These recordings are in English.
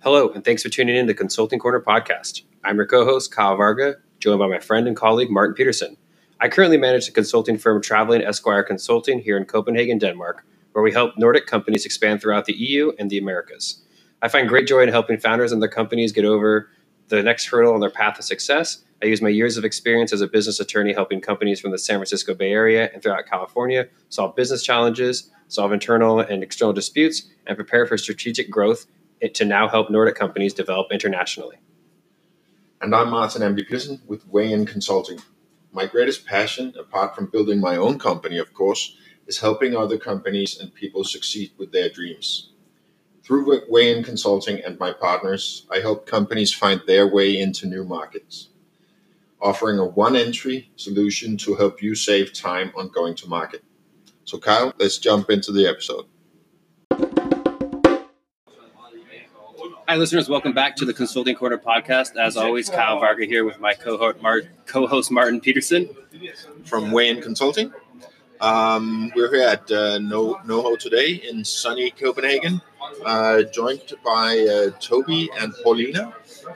Hello, and thanks for tuning in to the Consulting Corner podcast. I'm your co-host Kyle Varga, joined by my friend and colleague Martin Peterson. I currently manage the consulting firm Traveling Esquire Consulting here in Copenhagen, Denmark, where we help Nordic companies expand throughout the EU and the Americas. I find great joy in helping founders and their companies get over the next hurdle on their path to success. I use my years of experience as a business attorney helping companies from the San Francisco Bay Area and throughout California solve business challenges, solve internal and external disputes, and prepare for strategic growth to now help Nordic companies develop internationally. And I'm Martin. Peterson with Way In Consulting. My greatest passion, apart from building my own company, of course, is helping other companies and people succeed with their dreams. Through Way In Consulting and my partners, I help companies find their way into new markets, offering a one entry solution to help you save time on going to market. So, Kyle, let's jump into the episode. Hi, listeners. Welcome back to the Consulting Corner podcast. As always, Kyle Varga here with my co-host, Mar- co-host Martin Peterson from Way In Consulting. Um, we're here at uh, no- NoHo today in sunny Copenhagen, uh, joined by uh, Toby and Paulina,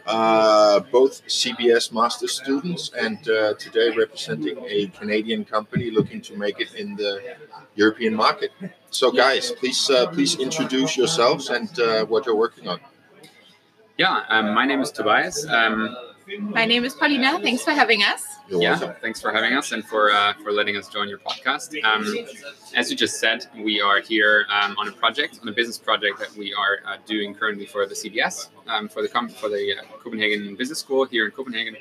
uh, both CBS master students, and uh, today representing a Canadian company looking to make it in the European market. So, guys, please uh, please introduce yourselves and what you're working on. Yeah, um, my name is Tobias. Um, my name is Paulina. Thanks for having us. You're yeah, welcome. thanks for having us and for uh, for letting us join your podcast. Um, as you just said, we are here um, on a project, on a business project that we are uh, doing currently for the CBS, um, for the for the uh, Copenhagen Business School here in Copenhagen,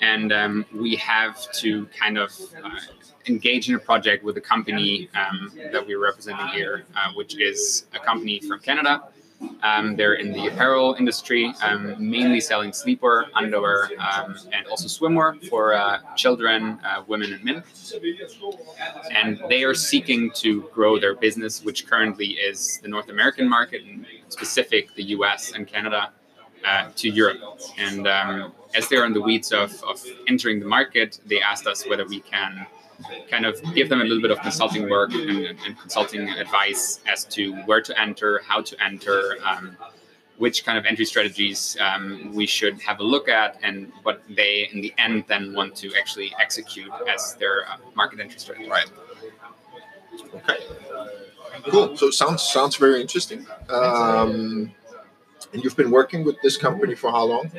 and um, we have to kind of uh, engage in a project with a company um, that we're representing here, uh, which is a company from Canada um, they're in the apparel industry, um, mainly selling sleepwear, underwear, um, and also swimwear for uh, children, uh, women, and men. And they are seeking to grow their business, which currently is the North American market, and specific the US and Canada, uh, to Europe. And um, as they're in the weeds of, of entering the market, they asked us whether we can kind of give them a little bit of consulting work and, and consulting advice as to where to enter, how to enter, um, which kind of entry strategies um, we should have a look at, and what they, in the end, then want to actually execute as their uh, market entry strategy. Right. Okay. Cool. So sounds sounds very interesting. Um, and you've been working with this company for how long?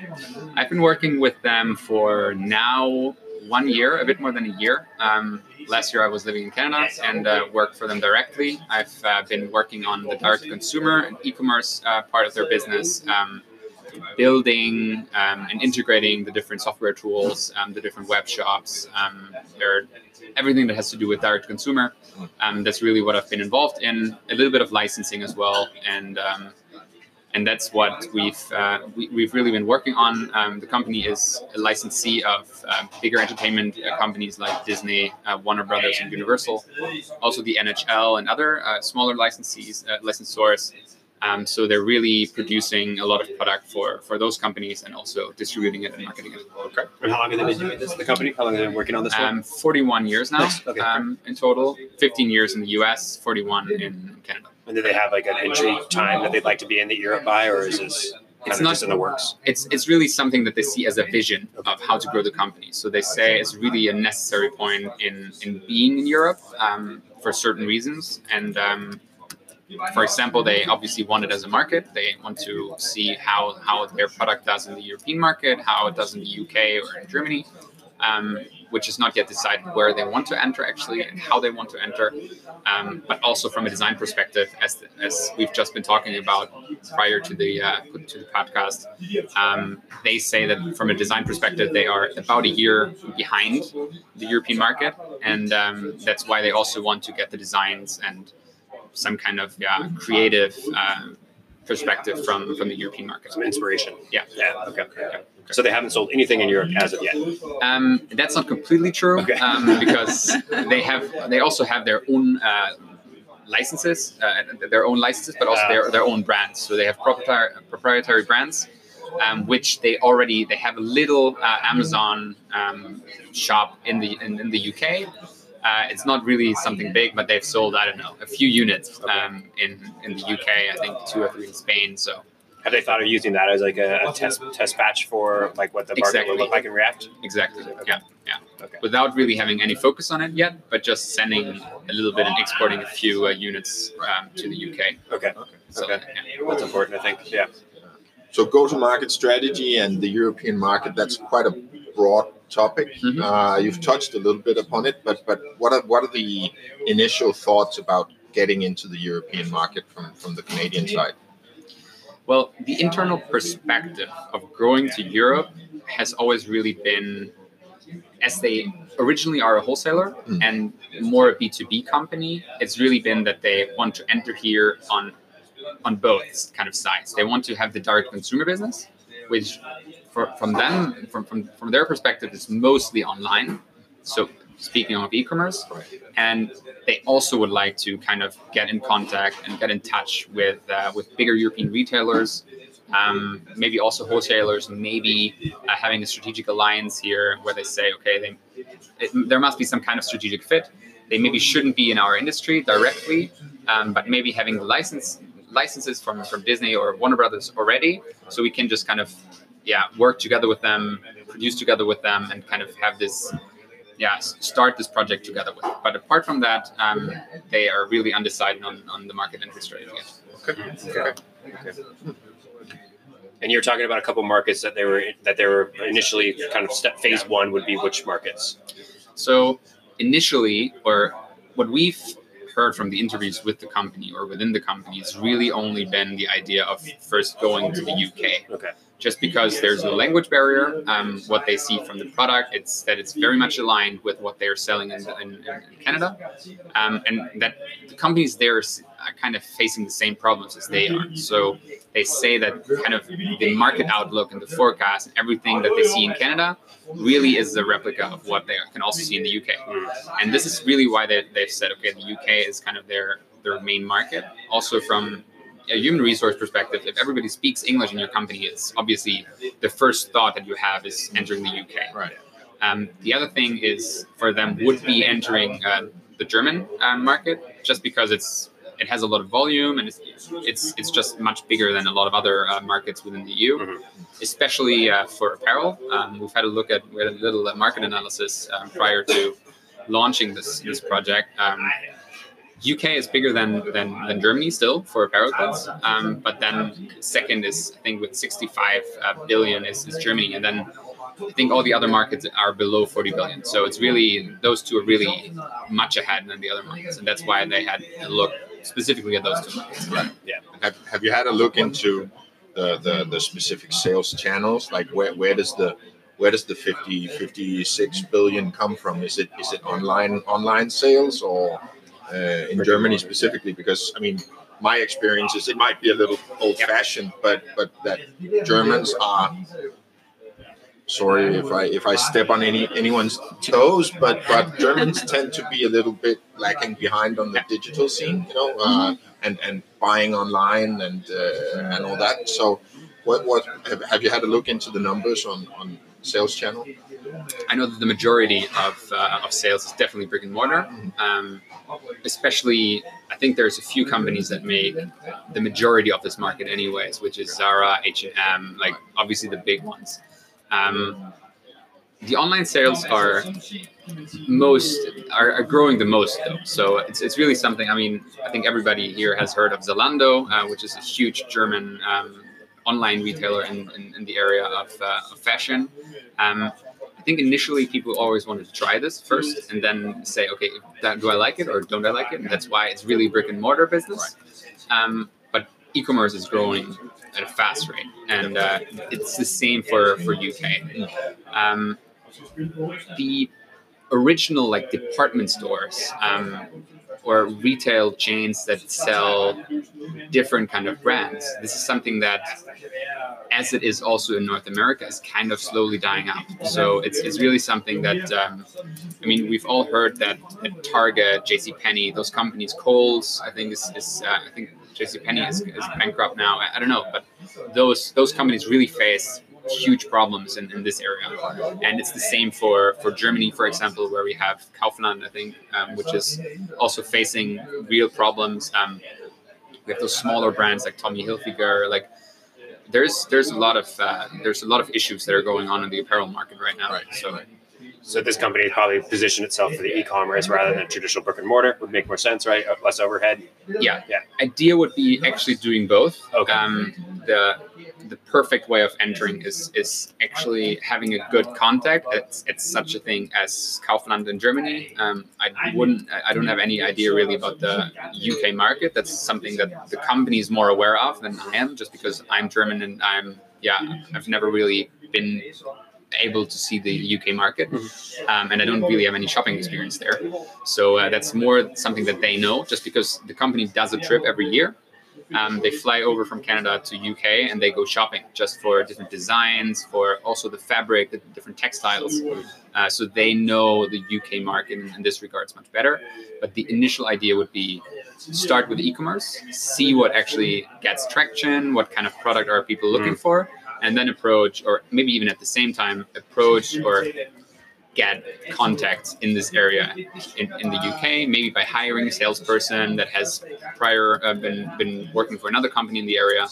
I've been working with them for now one year, a bit more than a year. Um, last year I was living in Canada and uh, worked for them directly. I've uh, been working on the direct consumer and e-commerce uh, part of their business, um, building um, and integrating the different software tools, um, the different web shops, um, everything that has to do with direct consumer. Um, that's really what I've been involved in. A little bit of licensing as well, and and that's what we've uh, we, have really been working on. Um, the company is a licensee of uh, bigger entertainment uh, companies like Disney, uh, Warner Brothers, and Universal, also the NHL and other uh, smaller licensees, uh, licensors. Um, so they're really producing a lot of product for for those companies and also distributing it and marketing it. Okay. And how long have they been doing this? The company? How long have they been working on this? Um, 41 years now nice. okay. um, in total. 15 years in the U.S., 41 in Canada. And do they have like an entry time that they'd like to be in the Europe by, or is this it's not in the works? It's it's really something that they see as a vision of how to grow the company. So they say it's really a necessary point in in being in Europe um, for certain reasons. And um, for example, they obviously want it as a market. They want to see how how their product does in the European market, how it does in the UK or in Germany. Um, which is not yet decided where they want to enter actually and how they want to enter, um, but also from a design perspective, as, as we've just been talking about prior to the uh, to the podcast. Um, they say that from a design perspective, they are about a year behind the European market, and um, that's why they also want to get the designs and some kind of yeah, creative. Uh, perspective from from the European market. Some inspiration. Yeah. Yeah. Okay. Yeah. So they haven't sold anything in Europe as of yet. Um, that's not completely true okay. um, because they have they also have their own uh, licenses, uh, their own licenses, but also their their own brands. So they have proprietary proprietary brands. Um, which they already they have a little uh, Amazon um, shop in the in, in the UK, uh, it's not really something big, but they've sold I don't know a few units um, in in the UK. I think two or three in Spain. So have they thought of using that as like a, a test test batch for like what the market Exactly. would look like in React? Exactly. Yeah, yeah. Okay. Without really having any focus on it yet, but just sending a little bit and exporting a few uh, units um, to the UK. Okay. So, Okay. yeah. That's important, I think. Yeah. So go-to-market strategy and the European market, that's quite a broad topic. Mhm. Uh, you've touched a little bit upon it, but but what are what are the initial thoughts about getting into the European market from, from the Canadian side? Well, the internal perspective of growing to Europe has always really been, as they originally are a wholesaler Mm. and more a B2B company, it's really been that they want to enter here on on both kind of sides. They want to have the direct consumer business, which for, from them, from, from, from their perspective, is mostly online. So speaking of e-commerce, and they also would like to kind of get in contact and get in touch with uh, with bigger European retailers, um, maybe also wholesalers, maybe uh, having a strategic alliance here where they say, okay, they, it, there must be some kind of strategic fit. They maybe shouldn't be in our industry directly, um, but maybe having license licenses from from Disney or Warner Brothers already, so we can just kind of yeah work together with them, produce together with them, and kind of have this yeah start this project together with. But apart from that, um, they are really undecided on, on the market entry strategy. yet. And you're talking about a couple markets that they were that they were initially kind of step phase one would be which markets? So initially, or what we've heard from the interviews with the company or within the company, it's really only been the idea of first going to the UK. Okay. Just because there's no language barrier, um, what they see from the product, it's that it's very much aligned with what they're selling in, in, in Canada, um, and that the companies there are kind of facing the same problems as they are. So they say that kind of the market outlook and the forecast and everything that they see in Canada really is a replica of what they can also see in the UK. And this is really why they, they've said, okay, the UK is kind of their, their main market. Also, from a human resource perspective, if everybody speaks English in your company, it's obviously the first thought that you have is entering the UK. Right. Um, the other thing is for them would be entering uh, the German uh, market, just because it's it has a lot of volume and it's it's, it's just much bigger than a lot of other uh, markets within the EU, Mhm. especially uh, for apparel. Um, we've had a look at we had a little market analysis um, prior to launching this this project. Um, UK is bigger than, than, than Germany still for apparel goods, um, but then second is I think with 65 uh, billion is, is Germany, and then I think all the other markets are below 40 billion. So it's really those two are really much ahead than the other markets, and that's why they had a look specifically at those two markets. Have, have you had a look into the, the, the specific sales channels? Like where, where does the where does the 50, 56 billion come from? Is it is it online online sales or uh, in Germany specifically? Because I mean, my experience is it might be a little old fashioned, but but that Germans are. Sorry if I if I step on any anyone's toes, but but Germans tend to be a little bit lacking behind on the digital scene, you know, uh, and and buying online and uh, and all that. So, what what have, have you had a look into the numbers on on sales channel? I know that the majority of, uh, of sales is definitely brick and mortar. Um, especially, I think there's a few companies that make the majority of this market, anyways, which is Zara, H and M, like obviously the big ones. Um, the online sales are most are, are growing the most though so it's, it's really something i mean i think everybody here has heard of zalando uh, which is a huge german um, online retailer in, in, in the area of, uh, of fashion um, think initially people always wanted to try this first and then say okay that, do i like it or don't i like it? And that's why it's really brick and mortar business. Um, but e-commerce is growing at a fast rate and uh, it's the same for, for uk um, the original like department stores um, or retail chains that sell different kind of brands. This is something that as it is also in north america is kind of slowly dying out. So it's, it's really something that um, i mean we've all heard that at target jc penney those companies Kohl's i think is, is uh, i think jc penney is, is bankrupt now. I, I don't know but those those companies really face huge problems in, in this area. And it's the same for, for Germany, for example, where we have Kaufland, I think, um, which is also facing real problems. Um, we have those smaller brands like Tommy Hilfiger, like there's there's a lot of uh, there's a lot of issues that are going on in the apparel market right now. Right, So. So this company probably positioned itself for the e-commerce rather than traditional brick and mortar would make more sense, right? Less overhead. yeah, Yeah. idea would be actually doing both. Okay. Um, the the perfect way of entering is is actually having a good contact It's, at such a thing as Kaufland in Germany. Um, I wouldn't I don't have any idea really about the UK market. That's something that the company is more aware of than I am, just because I'm German and I'm yeah I've never really been able to see the UK market, um, and I don't really have any shopping experience there. So uh, that's more something that they know, just because the company does a trip every year. Um, they fly over from Canada to UK and they go shopping just for different designs, for also the fabric, the different textiles. Uh, so they know the UK market in, in this regards much better. But the initial idea would be start with e-commerce, see what actually gets traction, what kind of product are people looking for, and then approach, or maybe even at the same time, approach or get contacts in this area in, in the UK, maybe by hiring a salesperson that has prior uh, been been working for another company in the area.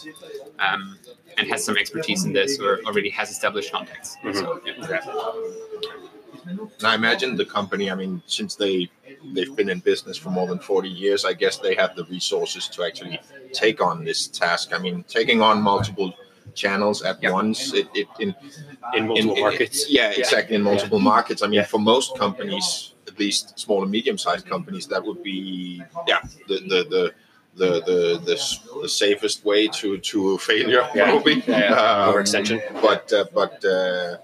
Um, and has some expertise in this or already has established contacts. So, yeah. And I imagine the company. I mean, since they they've been in business for more than forty years, I guess they have the resources to actually take on this task. I mean, taking on multiple channels at Yeah. once. It, it in In multiple in- markets. yeah, exactly. In multiple markets. I mean, Yeah. for most companies, at least small and medium-sized companies, that would be yeah the the the. The, the, the, s- the safest way to, to failure Yeah. probably Yeah, yeah. Um, Overextension. but uh, but uh,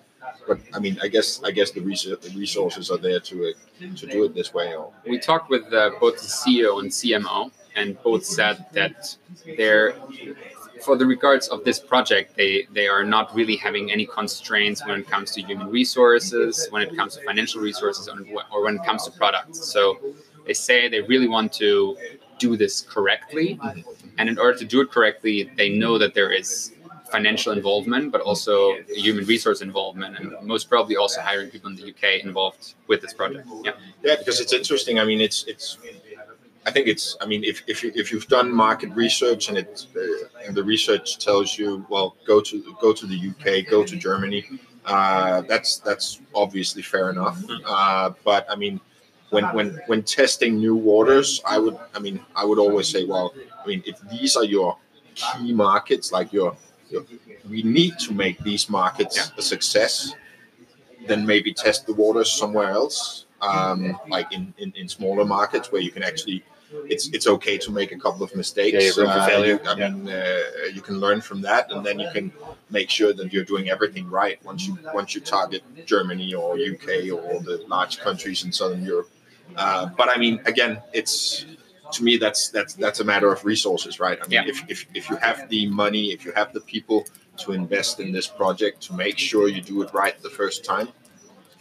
but I mean I guess I guess the, res- the resources are there to uh, to do it this way or we talked with uh, both the CEO and CMO, and both said that they're, for the regards of this project, they they are not really having any constraints when it comes to human resources, when it comes to financial resources, or when it comes to products. So they say they really want to do this correctly, and in order to do it correctly, they know that there is financial involvement, but also human resource involvement, and most probably also hiring people in the UK involved with this project. Yeah. Yeah, because it's interesting. I mean, it's it's. I think it's. I mean, if if you if you've done market research and it uh, and the research tells you, well, go to go to the UK, go to Germany. Uh, that's that's obviously fair enough. Uh, but I mean, when when when testing new waters, I would. I mean, I would always say, well, I mean, if these are your key markets, like your, your we need to make these markets a success then maybe test the waters somewhere else, um, like in, in, in smaller markets where you can actually. It's it's okay to make a couple of mistakes. Yeah, you room for Uh, failure. I Yeah. mean, uh, you can learn from that, and then you can make sure that you're doing everything right once you once you target Germany or UK or the large countries in Southern Europe. Uh, but I mean, again, it's to me that's that's that's a matter of resources, right? I mean, Yeah. if, if if you have the money, if you have the people to invest in this project to make sure you do it right the first time,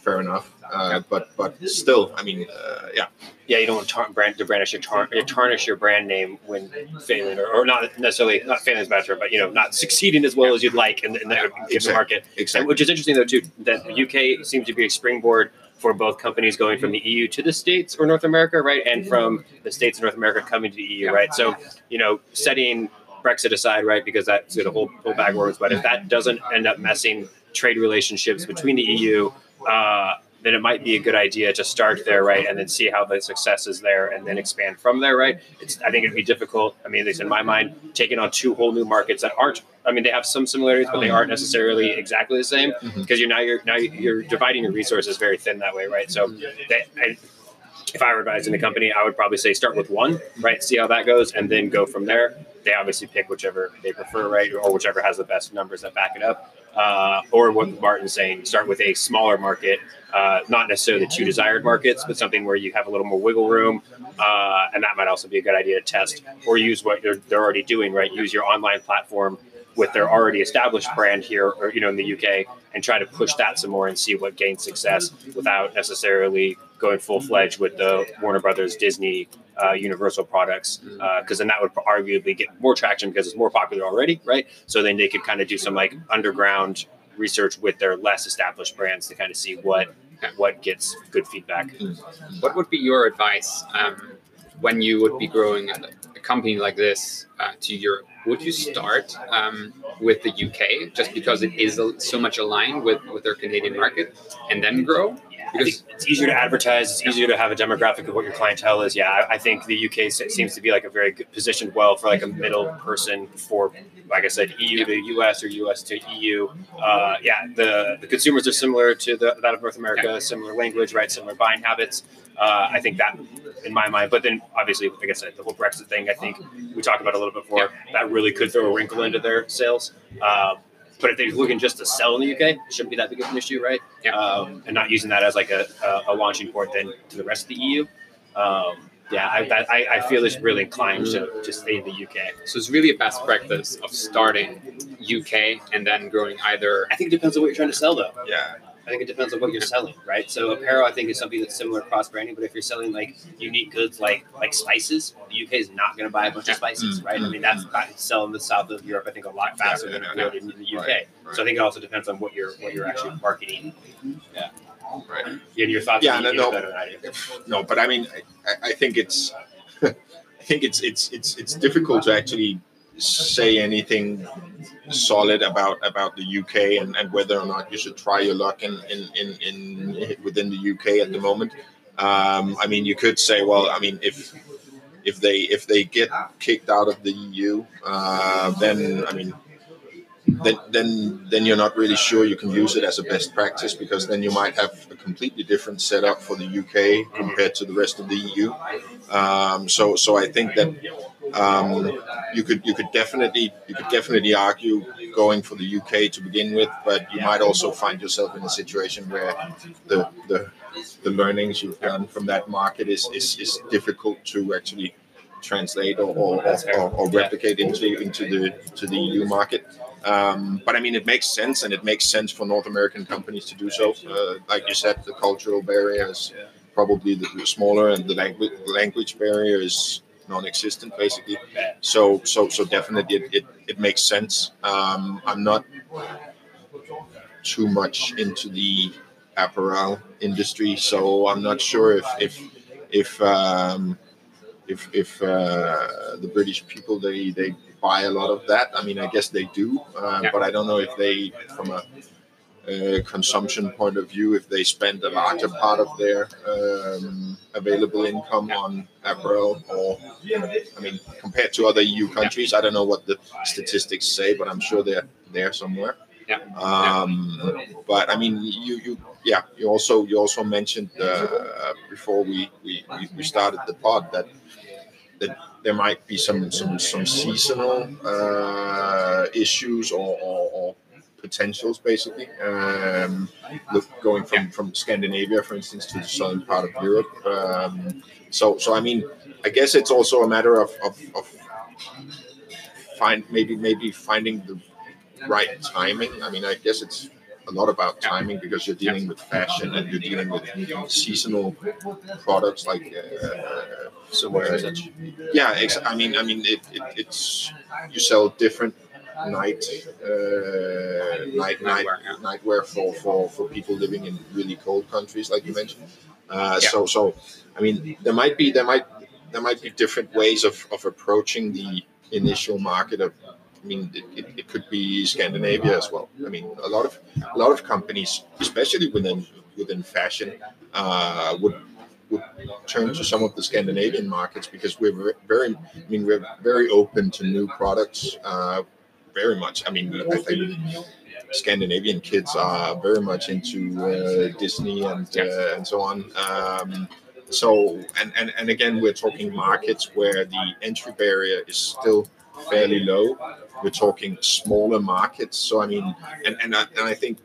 fair enough. Uh, But but still, I mean, uh, yeah, Yeah, you don't want tar- brand to brandish your tar- you tarnish your brand name when failing, or, or not necessarily not failing is better, but you know not succeeding as well as you'd like in the, in the given Exactly. market. And exactly. which is interesting though too that the UK seems to be a springboard for both companies going from the EU to the States or North America, right, and from the States and North America coming to the EU, Yeah. right. So you know, setting Brexit aside, right, because that's going whole hold hold bag words, but if that doesn't end up messing trade relationships between the EU. Uh, then it might be a good idea to start there, right, and then see how the success is there, and then expand from there, right. It's, I think it'd be difficult. I mean, at least in my mind, taking on two whole new markets that aren't. I mean, they have some similarities, but they aren't necessarily exactly the same because you're now you're now you're dividing your resources very thin that way, right? So, they, I, if I were advising the company, I would probably say start with one, right? See how that goes, and then go from there. They obviously pick whichever they prefer, right, or whichever has the best numbers that back it up. Uh, or what Martin's saying, start with a smaller market, uh, not necessarily the two desired markets, but something where you have a little more wiggle room, uh, and that might also be a good idea to test. Or use what they're, they're already doing, right? Use your online platform with their already established brand here, or you know, in the UK, and try to push that some more and see what gains success without necessarily going full fledged with the Warner Brothers, Disney, uh, Universal products, because then that would arguably get more traction because it's more popular already, right? So then they could kind of do some like underground research with their less established brands to kind of see what what gets good feedback. What would be your advice um, when you would be growing a company like this uh, to Europe, would you start um, with the UK just because it is so much aligned with, with their Canadian market and then grow? Because it's easier to advertise. It's easier to have a demographic of what your clientele is. Yeah, I, I think the UK seems to be like a very good positioned well for like a middle person for, like I said, EU to US or US to EU. Uh, yeah, the, the consumers are similar to the, that of North America, similar language, right? Similar buying habits. Uh, I think that, in my mind, but then obviously, like I said, the whole Brexit thing. I think we talked about a little bit before. That really could throw a wrinkle into their sales. Um, but if they're looking just to sell in the UK, it shouldn't be that big of an issue, right? Yeah. Um, and not using that as like a, a, a, launching port then to the rest of the EU. Um, yeah, I, I, I, feel it's really inclined to, to stay in the UK. So it's really a best practice of starting UK and then growing either. I think it depends on what you're trying to sell, though. Yeah. I think it depends on what you're selling, right? So apparel, I think, is something that's similar cross branding. But if you're selling like unique goods, like like spices, the UK is not going to buy a bunch of spices, Mm, right? I mm, mean, that's mm. selling the south of Europe, I think, a lot faster than it would in the UK. So I think it also depends on what you're what you're actually marketing. Yeah. Right. And your thoughts, Yeah, no, no. better than I do. No, but I mean, I, I think it's, I think it's it's it's it's difficult to actually say anything solid about about the UK and, and whether or not you should try your luck in in, in, in within the UK at the moment. Um, I mean, you could say, well, I mean, if if they if they get kicked out of the EU, uh, then I mean, then then then you're not really sure you can use it as a best practice because then you might have a completely different setup for the UK compared to the rest of the EU. Um, so so I think that um, you could you could definitely you could definitely argue going for the UK to begin with, but you might also find yourself in a situation where the the, the learnings you've done from that market is, is, is difficult to actually translate or, or, or, or replicate into into the to the EU market. Um, but I mean, it makes sense, and it makes sense for North American companies to do so. Uh, like you said, the cultural barrier is probably the, the smaller, and the language language barrier is non-existent, basically. So, so, so definitely, it, it, it makes sense. Um, I'm not too much into the apparel industry, so I'm not sure if if if um, if if uh, the British people they they buy a lot of that. I mean, I guess they do, uh, Yeah. but I don't know if they, from a uh, consumption point of view, if they spend a larger part of their um, available income on apparel or I mean, compared to other EU countries, I don't know what the statistics say, but I'm sure they're there somewhere. Yeah. Um, but I mean, you you yeah, you also you also mentioned uh, before we, we we we started the pod that that there might be some some some seasonal uh, issues or, or, or potentials basically. Um, look going from from Scandinavia for instance to the southern part of Europe. Um, so so I mean I guess it's also a matter of, of, of find maybe maybe finding the right timing. I mean I guess it's a lot about timing because you're dealing with fashion and you're dealing with seasonal products like uh, Somewhere yeah, I mean, I mean, it, it, it's you sell different night, uh, night, night, Nightwear, for, for, for people living in really cold countries, like you mentioned. Uh, Yeah. So, so I mean, there might be there might there might be different ways of, of approaching the initial market of. I mean, it, it, it could be Scandinavia as well. I mean, a lot of a lot of companies, especially within within fashion, uh, would would turn to some of the Scandinavian markets because we're very, I mean, we're very open to new products. Uh, very much. I mean, I think Scandinavian kids are very much into uh, Disney and uh, and so on. Um, so, and, and and again, we're talking markets where the entry barrier is still fairly low. We're talking smaller markets. So, I mean, and and I, and I think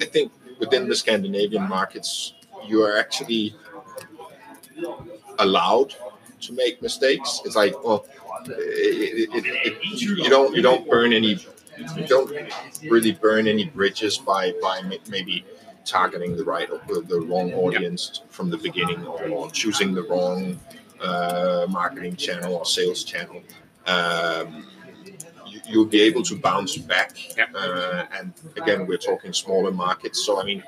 I think within the Scandinavian markets, you are actually allowed to make mistakes. It's like, well, it, it, it, you don't you don't burn any you don't really burn any bridges by by maybe targeting the right or the wrong audience from the beginning or choosing the wrong uh, marketing channel or sales channel. Um, you, you'll be able to bounce back. Yeah. Uh, and again, we're talking smaller markets. So I mean,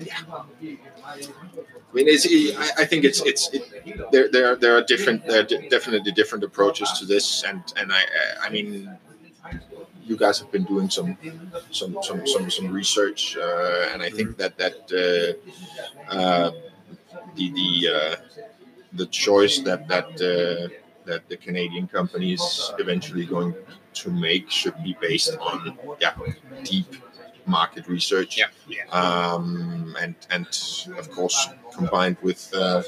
I mean, it's, I, I think it's it's it, there there are, there are different there are di- definitely different approaches to this, and and I I mean, you guys have been doing some some some some, some research, uh, and I think that that uh, uh, the the uh, the choice that that uh, that the Canadian company is eventually going to make should be based on yeah deep market research Yeah. um, and and of course combined with uh,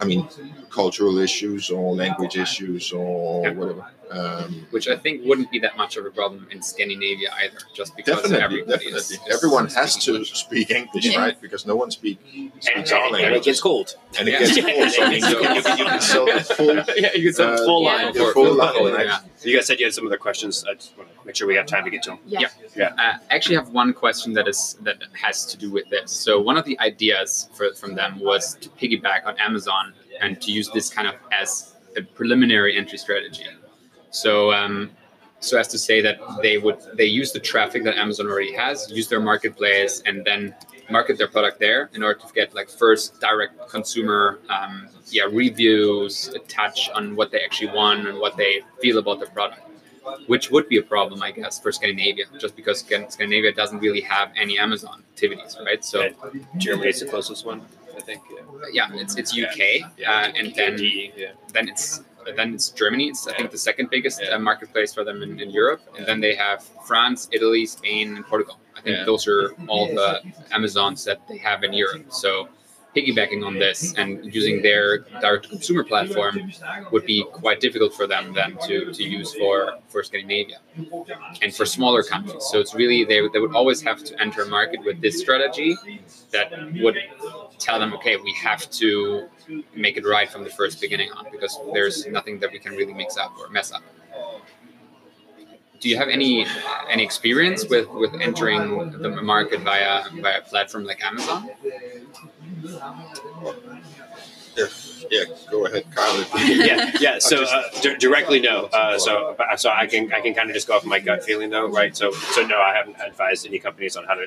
I mean cultural issues or language issues or Yeah. whatever um, which I think wouldn't be that much of a problem in Scandinavia either, just because definitely everybody definitely is everyone has to English. speak English Yeah. right because no one speak, And, speaks our and, and it gets cold. and it gets cold so you, can, you, can, you can sell the full yeah, you can sell uh, full Yeah. line. the full line Yeah. You guys said you had some other questions. I just want to make sure we have time to get to them. Yeah. Uh, I actually have one question that is that has to do with this. So one of the ideas for, from them was to piggyback on Amazon and to use this kind of as a preliminary entry strategy. So um, so as to say that they would they use the traffic that Amazon already has, use their marketplace, and then market their product there in order to get like first direct consumer um, yeah reviews, a touch on what they actually want and what they feel about the product which would be a problem, I guess, for Scandinavia, just because Scandinavia doesn't really have any Amazon activities, right? So Germany is the closest one, I think. Yeah. yeah, it's it's UK, uh, and then yeah. then it's then it's Germany. It's I think the second biggest uh, marketplace for them in, in Europe, and then they have France, Italy, Spain, and Portugal. I think those are all the Amazons that they have in Europe. So piggybacking on this and using their direct consumer platform would be quite difficult for them then to, to use for, for Scandinavia and for smaller countries. So it's really they, they would always have to enter a market with this strategy that would tell them, okay, we have to make it right from the first beginning on because there's nothing that we can really mix up or mess up. Do you have any any experience with, with entering the market via via a platform like Amazon? yeah, yeah go ahead Kyle yeah, yeah. So uh, di- directly, no. Uh, so, so I can I can kind of just go off my gut feeling though, right? So, so no, I haven't advised any companies on how to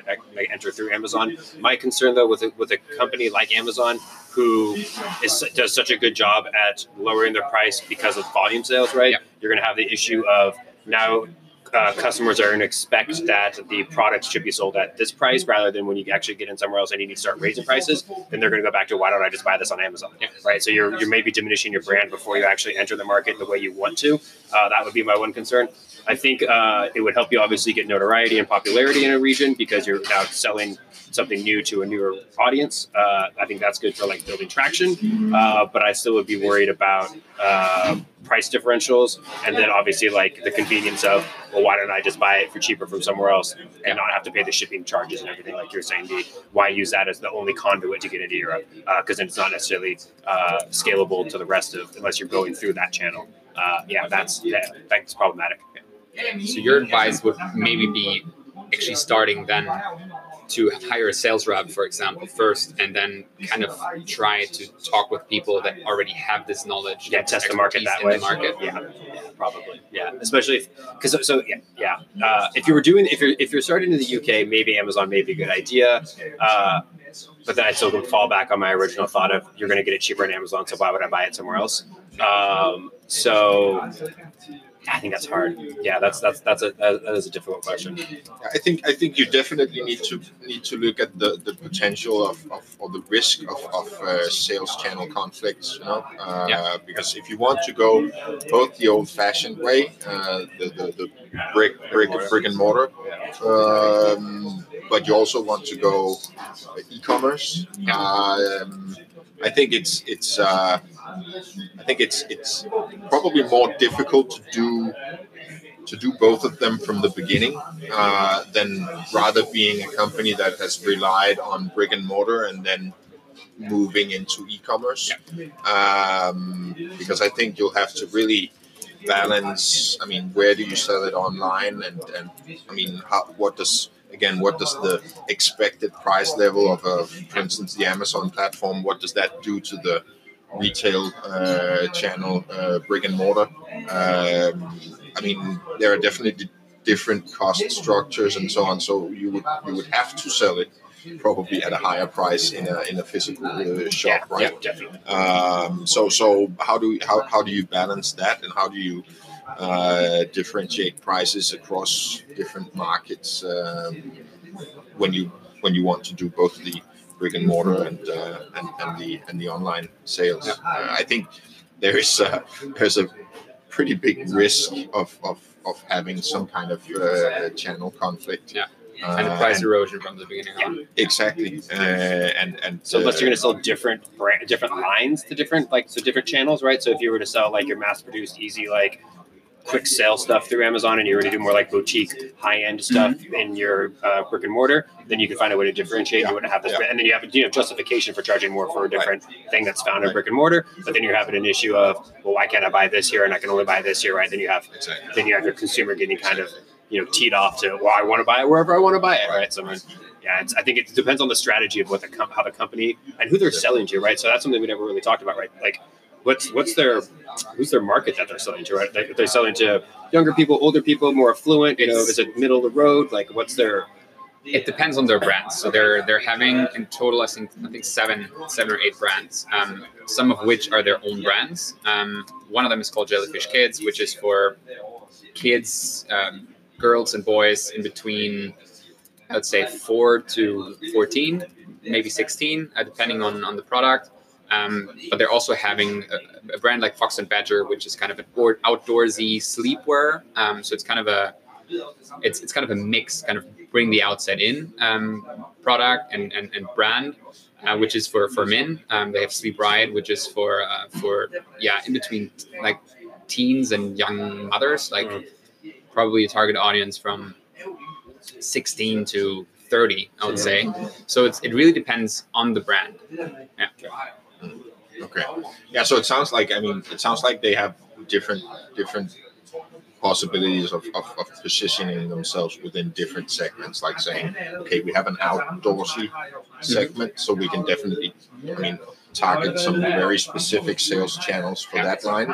enter through Amazon. My concern though with a, with a company like Amazon who is does such a good job at lowering their price because of volume sales, right? Yeah. You're going to have the issue of now. Uh, customers are going to expect that the products should be sold at this price rather than when you actually get in somewhere else and you need to start raising prices. Then they're going to go back to why don't I just buy this on Amazon? Right? So you're you're maybe diminishing your brand before you actually enter the market the way you want to. Uh, that would be my one concern. I think uh, it would help you obviously get notoriety and popularity in a region because you're now selling something new to a newer audience. Uh, I think that's good for like building traction. Uh, but I still would be worried about uh, price differentials and then obviously like the convenience of well, why don't I just buy it for cheaper from somewhere else and not have to pay the shipping charges and everything like you're saying? Why use that as the only conduit to get into Europe because then it's not necessarily uh, scalable to the rest of unless you're going through that channel. Uh, yeah, that's yeah, that's problematic. So your advice would maybe be actually starting then to hire a sales rep, for example, first, and then kind of try to talk with people that already have this knowledge. Yeah, test the market that in way. The market. Yeah, yeah, probably. Yeah, especially because so, so yeah, yeah. Uh, if you were doing if you're if you're starting in the UK, maybe Amazon may be a good idea. Uh, but then I still can fall back on my original thought of you're going to get it cheaper on Amazon, so why would I buy it somewhere else? Um, so I think that's hard. Yeah, that's that's that's a that is a difficult question. I think I think you definitely need to need to look at the, the potential of, of or the risk of, of uh, sales channel conflicts. You know, uh, Yeah. because if you want to go both the old fashioned way, uh, the, the the brick brick brick and mortar, um, but you also want to go e-commerce. Um, I think it's it's uh, I think it's it's probably more difficult to do to do both of them from the beginning uh, than rather being a company that has relied on brick and mortar and then moving into e-commerce. Um, because I think you'll have to really balance I mean where do you sell it online and, and I mean how, what does again what does the expected price level of a, for instance the Amazon platform what does that do to the retail uh, channel uh, brick and mortar um, I mean, there are definitely different cost structures and so on. So you would you would have to sell it probably at a higher price in a in a physical uh, shop, yeah, right? Yeah, definitely. Um, so so how do how, how do you balance that, and how do you uh, differentiate prices across different markets um, when you when you want to do both the brick and mortar and uh, and, and the and the online sales? Uh, I think there is a, there's a pretty big risk of, of, of having some kind of uh, channel conflict. Yeah. Uh, and the price and- erosion from the beginning on. exactly, uh, and and So unless uh, you're going to sell different brand, different lines to different like so different channels, right? So if you were to sell like your mass-produced, easy like quick sale stuff through Amazon, and you were to do more like boutique, high-end stuff in your uh, brick and mortar, then you can find a way to differentiate. You wouldn't have this, Yeah. and then you have you have justification for charging more for a different thing that's found in brick and mortar. But then you're having an issue of well, why can't I buy this here and I can only buy this here, right? Then you have exactly. then you have your consumer getting kind of you know teed off to well I want to buy it wherever I want to buy it right so I mean, yeah it's, I think it depends on the strategy of what the com- how the company and who they're selling to right so that's something we never really talked about right like what's what's their who's their market that they're selling to right like they're selling to younger people older people more affluent you know is it middle of the road like what's their It depends on their brands. So they're they're having in total, I think I think seven seven or eight brands. Um, some of which are their own brands. Um, one of them is called Jellyfish Kids, which is for kids, um, girls and boys in between, I'd say four to fourteen, maybe sixteen, uh, depending on on the product. Um, but they're also having a, a brand like Fox and Badger, which is kind of an or- outdoorsy sleepwear. Um, so it's kind of a it's it's kind of a mix, kind of bring the outside in um, product and, and, and brand, uh, which is for for men. Um, they have Sleep Riot, which is for uh, for yeah in between like teens and young mothers, like probably a target audience from 16 to 30, I would say. So it's it really depends on the brand. Yeah. Okay. Yeah. So it sounds like I mean it sounds like they have different different possibilities of, of, of positioning themselves within different segments. Like saying, okay, we have an outdoorsy mhm. segment, so we can definitely, I mean, target some very specific sales channels for that line.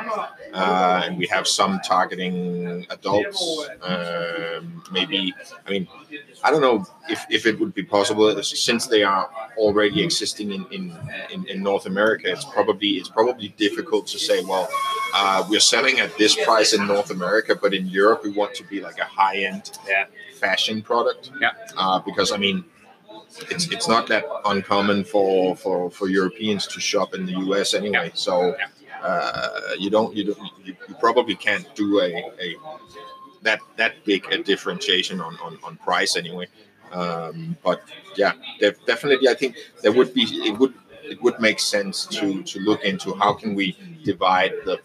Uh, and we have some targeting adults. Um, maybe, I mean, I don't know if, if it would be possible since they are already existing in, in, in, in North America. It's probably it's probably difficult to say. Well, uh, we're selling at this price in North America, but in Europe we want to be like a high end Yeah. fashion product. Yeah. Uh, because I mean, it's it's not that uncommon for for for Europeans to shop in the US anyway. So uh, you don't you don't you, you probably can't do a, a that that big a differentiation on on, on price anyway. Um, but yeah, def- definitely, I think there would be it would it would make sense to to look into how can we divide the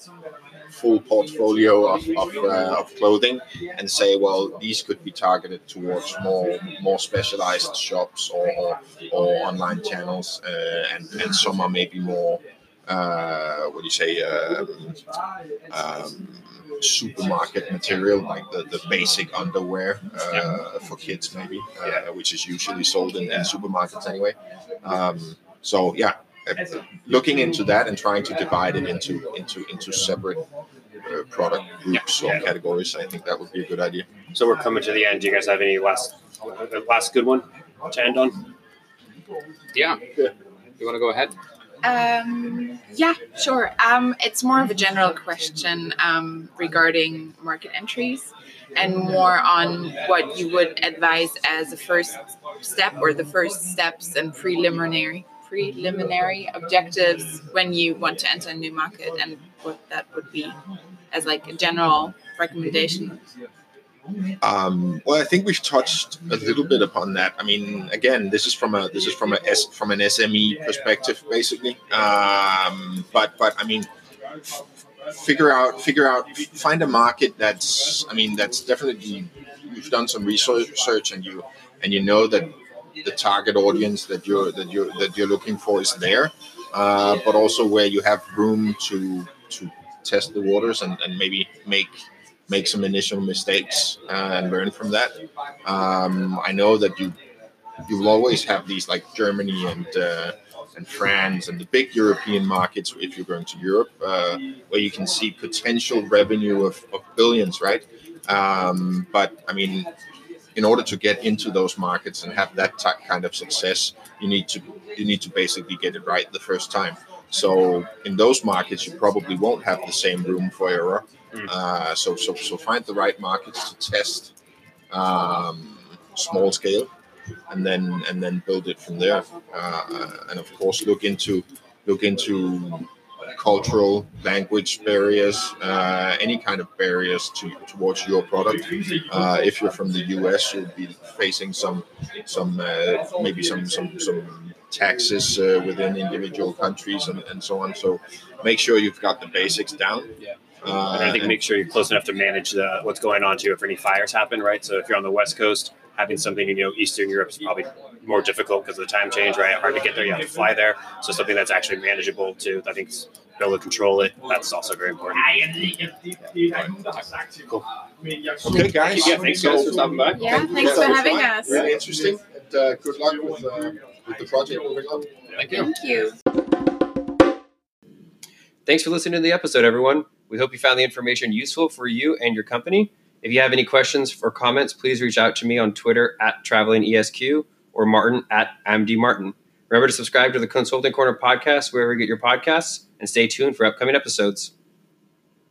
full portfolio of of, uh, of clothing and say, well, these could be targeted towards more more specialized shops or or, or online channels, uh, and and some are maybe more uh, what do you say um, um, supermarket material like the, the basic underwear uh, for kids maybe uh, which is usually sold in, in supermarkets anyway. Um, so yeah looking into that and trying to divide it into into into separate uh, product groups or categories i think that would be a good idea so we're coming to the end do you guys have any last uh, last good one to end on Yeah. You want to go ahead? Um, yeah, sure. Um, it's more of a general question um, regarding market entries and more on what you would advise as a first step or the first steps and preliminary preliminary objectives when you want to enter a new market and what that would be as like a general recommendation. Um, well, I think we've touched a little bit upon that. I mean, again, this is from a this is from a S, from an SME perspective, basically. Um, but but I mean, f- figure out figure out find a market that's I mean that's definitely you've done some research and you and you know that the target audience that you're that you're that you're looking for is there, uh, but also where you have room to to test the waters and, and maybe make make some initial mistakes uh, and learn from that. Um, I know that you you will always have these like Germany and uh, and France and the big European markets if you're going to Europe, uh, where you can see potential revenue of, of billions, right? Um, but I mean, in order to get into those markets and have that ty- kind of success, you need to you need to basically get it right the first time. So in those markets, you probably won't have the same room for error. Mm. Uh, so so so find the right markets to test um, small scale, and then and then build it from there. Uh, and of course, look into look into cultural language barriers, uh, any kind of barriers to, towards your product. Uh, if you're from the US, you'll be facing some some uh, maybe some some some taxes uh, within individual countries and, and so on. So make sure you've got the basics down. Yeah. Uh, and I think and- make sure you're close enough to manage the, what's going on too if any fires happen, right? So if you're on the West Coast, having something in you know Eastern Europe is probably more difficult because of the time change, right? Hard to get there, you have to fly there. So something that's actually manageable to, I think, s- be able to control it. That's also very important. Cool. Okay, guys. Yeah, thanks guys for stopping by. Yeah, Thank- thanks for having fun. us. Really interesting. And uh, good luck with, uh, with the project moving on. Thank you. Thank you. Thanks for listening to the episode, everyone. We hope you found the information useful for you and your company. If you have any questions or comments, please reach out to me on Twitter at TravelingESQ or Martin at AmDMartin. Remember to subscribe to the Consulting Corner podcast wherever you get your podcasts and stay tuned for upcoming episodes.